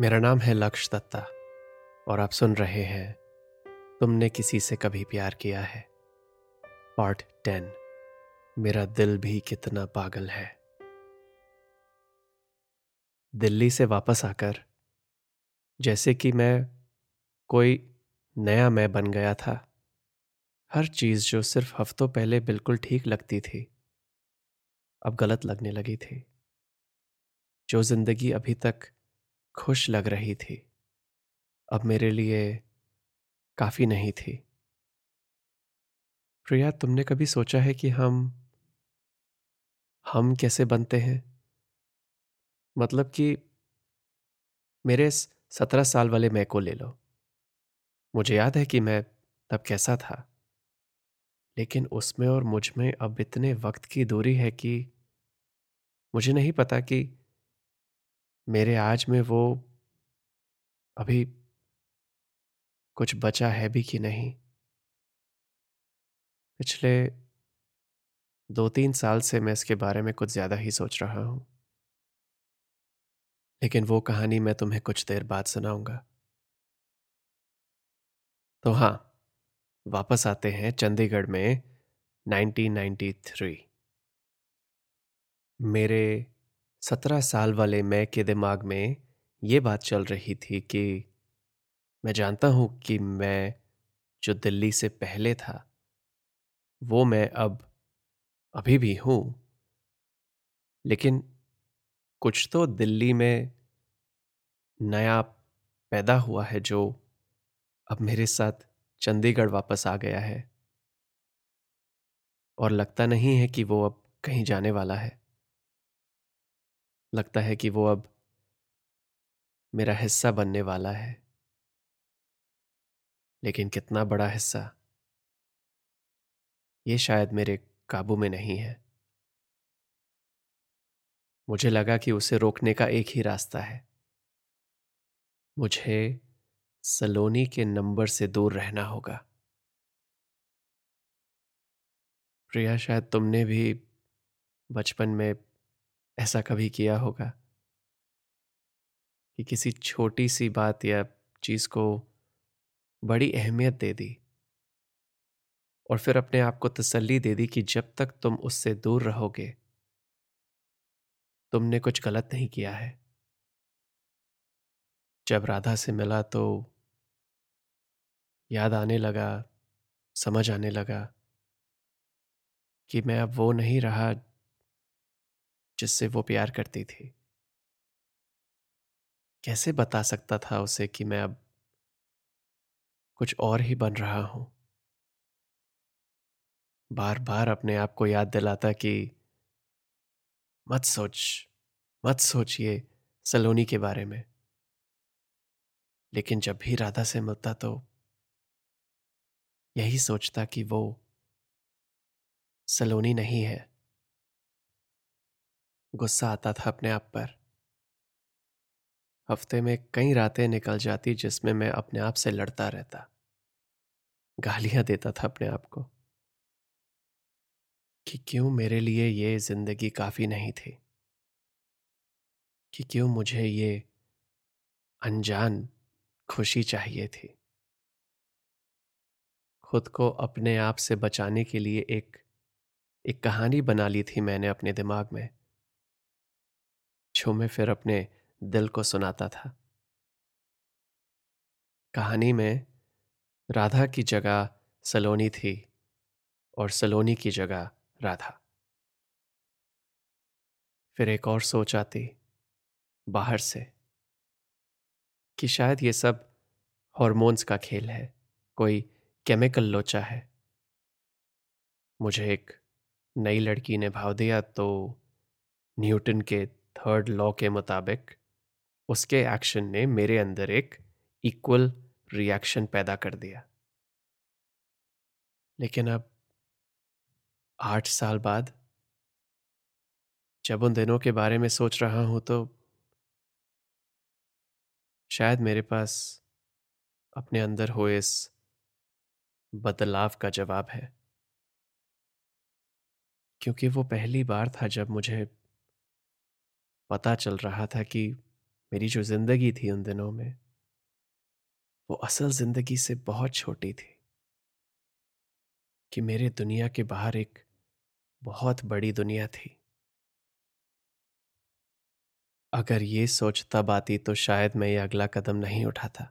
मेरा नाम है लक्ष्य दत्ता और आप सुन रहे हैं, तुमने किसी से कभी प्यार किया है? Part ten. मेरा दिल भी कितना पागल है। दिल्ली से वापस आकर, जैसे कि मैं, कोई नया मैं बन गया था, हर चीज़ जो सिर्फ़ हफ्तों पहले बिल्कुल ठीक लगती थी, अब गलत लगने लगी थी। जो ज़िंदगी अभी तक खुश लग रही थी। अब मेरे लिए काफ़ी नहीं थी। प्रिया, तुमने कभी सोचा है कि हम हम कैसे बनते हैं? मतलब कि मेरे सत्रह साल वाले मैं को ले लो। मुझे याद है कि मैं तब कैसा था। लेकिन उसमें और मुझमें अब इतने वक्त की दूरी है कि मुझे नहीं पता कि मेरे आज में वो अभी कुछ बचा है भी कि नहीं? पिछले दो तीन साल से मैं इसके बारे में कुछ ज़्यादा ही सोच रहा हूँ। लेकिन वो कहानी मैं तुम्हें कुछ देर बाद सुनाऊँगा। तो हाँ, वापस आते हैं चंडीगढ़ में 1993 मेरे सत्रह साल वाले मैं के दिमाग में ये बात चल रही थी कि मैं जानता हूँ कि मैं जो दिल्ली से पहले था, वो मैं अब, अभी भी हूँ। लेकिन कुछ तो दिल्ली में नया पैदा हुआ है जो अब मेरे साथ चंडीगढ़ वापस आ गया है। और लगता नहीं है कि वो अब कहीं जाने वाला है। लगता है कि वो अब मेरा हिस्सा बनने वाला है। लेकिन कितना बड़ा हिस्सा? ये शायद मेरे काबू में नहीं है। मुझे लगा कि उसे रोकने का एक ही रास्ता है। मुझे सलोनी के नंबर से दूर रहना होगा। प्रिया, शायद तुमने भी बचपन में ऐसा कभी किया होगा? कि किसी छोटी सी बात या चीज़ को बड़ी अहमियत दे दी और फिर अपने आप को तसल्ली दे दी कि जब तक तुम उससे दूर रहोगे, तुमने कुछ गलत नहीं किया है। जब राधा से मिला तो याद आने लगा, समझ आने लगा कि मैं अब वो नहीं रहा जिससे वो प्यार करती थी। कैसे बता सकता था उसे कि मैं अब कुछ और ही बन रहा हूँ? बार बार अपने आप को याद दिलाता कि मत सोच, मत सोचिए सलोनी के बारे में। लेकिन जब भी राधा से मिलता तो यही सोचता कि वो सलोनी नहीं है। गुस्सा आता था अपने आप पर। हफ़्ते में कई रातें निकल जाती जिसमें मैं अपने आप से लड़ता रहता। गालियाँ देता था अपने आप को। कि क्यों मेरे लिए ये ज़िंदगी काफ़ी नहीं थी? कि क्यों मुझे ये अनजान खुशी चाहिए थी? खुद को अपने आप से बचाने के लिए एक एक कहानी बना ली थी मैंने अपने दिमाग में। जो मैं फिर अपने दिल को सुनाता था। कहानी में राधा की जगह सलोनी थी और सलोनी की जगह राधा। फिर एक और सोच आती, बाहर से, कि शायद ये सब हॉर्मोन्स का खेल है, कोई केमिकल लोचा है। मुझे एक नई लड़की ने भाव दिया तो न्यूटन के थर्ड लॉ के मुताबिक, उसके एक्शन ने मेरे अंदर एक इक्वल रिएक्शन पैदा कर दिया। लेकिन अब आठ साल बाद, जब उन दिनों के बारे में सोच रहा हूँ तो शायद मेरे पास अपने अंदर हो इस बदलाव का जवाब है। क्योंकि वो पहली बार था जब मुझे पता चल रहा था कि मेरी जो ज़िंदगी थी उन दिनों में वो असल ज़िंदगी से बहुत छोटी थी। कि मेरे दुनिया के बाहर एक बहुत बड़ी दुनिया थी। अगर ये सोच तब आती तो शायद मैं ये अगला कदम नहीं उठाता।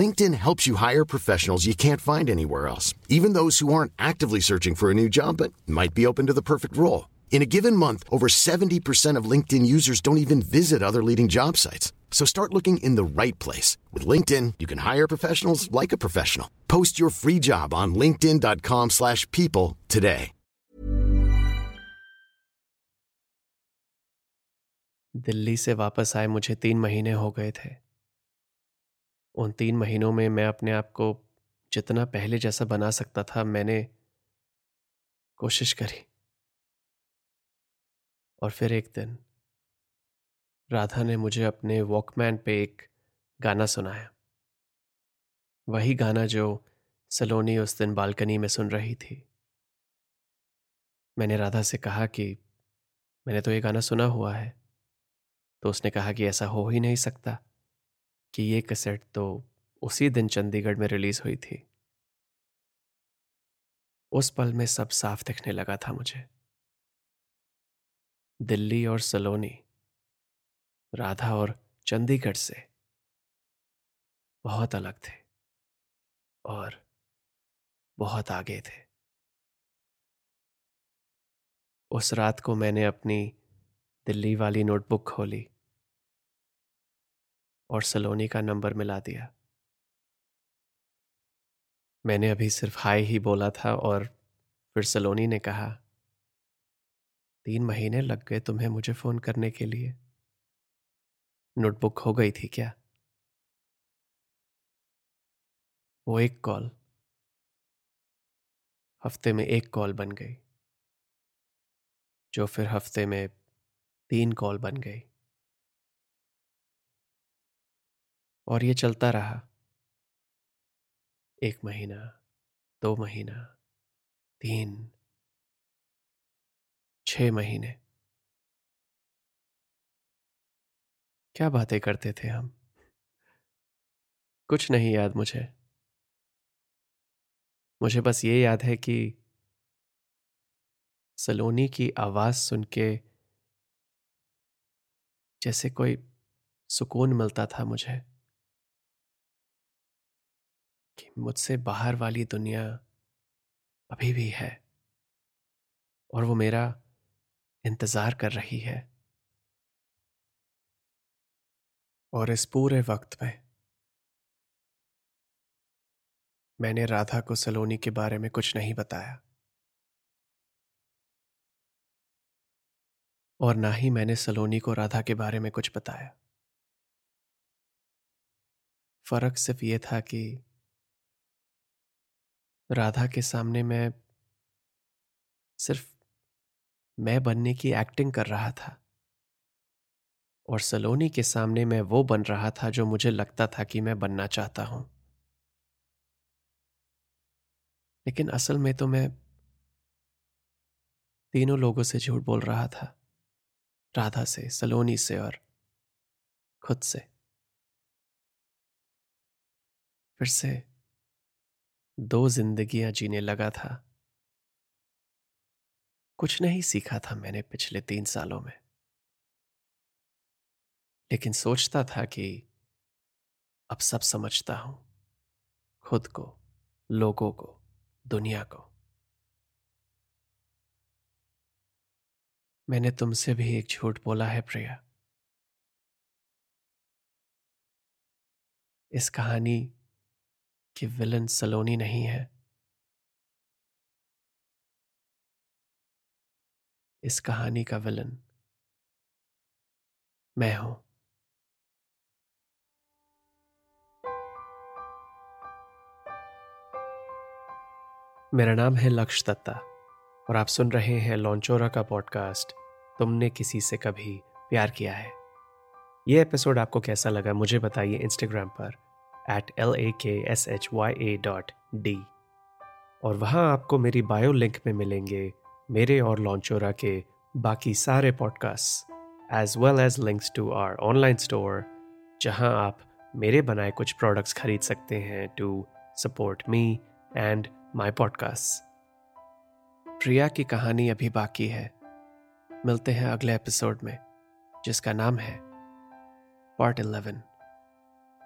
LinkedIn helps you hire professionals you can't find anywhere else, even those who aren't actively searching for a new job but might be open to the perfect role. In a given month, over 70% of LinkedIn users don't even visit other leading job sites. So start looking in the right place. With LinkedIn, you can hire professionals like a professional. Post your free job on linkedin.com slash people today. Delhi से वापस आए मुझे तीन महीने हो गए थे उन तीन महीनों में मैं अपने आप को जितना पहले जैसा बना सकता था, मैंने कोशिश करी। और फिर एक दिन राधा ने मुझे अपने वॉकमैन पे एक गाना सुनाया। वही गाना जो सलोनी उस दिन बालकनी में सुन रही थी। मैंने राधा से कहा कि, मैंने तो ये गाना सुना हुआ है। तो उसने कहा कि, ऐसा हो ही नहीं सकता। कि ये कैसेट तो उसी दिन चंडीगढ़ में रिलीज़ हुई थी। उस पल में सब साफ़ दिखने लगा था मुझे। दिल्ली और सलोनी, राधा और चंडीगढ़ से बहुत अलग थे और बहुत आगे थे। उस रात को मैंने अपनी दिल्ली वाली नोटबुक खोली। और सलोनी का नंबर मिला दिया। मैंने अभी सिर्फ़ हाय ही बोला था और फिर सलोनी ने कहा, तीन महीने लग गए तुम्हें मुझे फ़ोन करने के लिए। नोटबुक हो गई थी क्या? वो एक कॉल। हफ़्ते में एक कॉल बन गई, जो फिर हफ़्ते में तीन कॉल बन गई। और ये चलता रहा। एक महीना, दो महीना, तीन छ महीने। क्या बातें करते थे हम? कुछ नहीं याद मुझे। मुझे बस ये याद है कि सलोनी की आवाज़ सुन के जैसे कोई सुकून मिलता था मुझे। कि मुझसे बाहर वाली दुनिया अभी भी है और वो मेरा इंतज़ार कर रही है। और इस पूरे वक्त में मैंने राधा को सलोनी के बारे में कुछ नहीं बताया। और ना ही मैंने सलोनी को राधा के बारे में कुछ बताया। फ़र्क सिर्फ़ ये था कि राधा के सामने मैं सिर्फ़ मैं बनने की एक्टिंग कर रहा था। और सलोनी के सामने मैं वो बन रहा था जो मुझे लगता था कि मैं बनना चाहता हूँ। लेकिन असल में तो मैं तीनों लोगों से झूठ बोल रहा था। राधा से, सलोनी से और खुद से। फिर से दो जिंदगियाँ जीने लगा था। कुछ नहीं सीखा था मैंने पिछले तीन सालों में। लेकिन सोचता था कि अब सब समझता हूँ। खुद को, लोगों को, दुनिया को। मैंने तुमसे भी एक झूठ बोला है, प्रिया। इस कहानी की विलन सलोनी नहीं है। इस कहानी का विलन मैं हूँ। मेरा नाम है लक्ष दत्ता और आप सुन रहे हैं लॉन्चोरा का पॉडकास्ट तुमने किसी से कभी प्यार किया है? ये एपिसोड आपको कैसा लगा मुझे बताइए इंस्टाग्राम पर। At L A K S H Y A dot D और वहाँ आपको मेरी बायो लिंक में मिलेंगे मेरे और लॉन्चोरा के बाकी सारे podcast as well as links to our online store जहाँ आप मेरे बनाए कुछ प्रोडक्ट्स खरीद सकते हैं to support me and my podcast Priya की कहानी अभी बाकी है। मिलते हैं अगले एपिसोड में, जिसका नाम है part eleven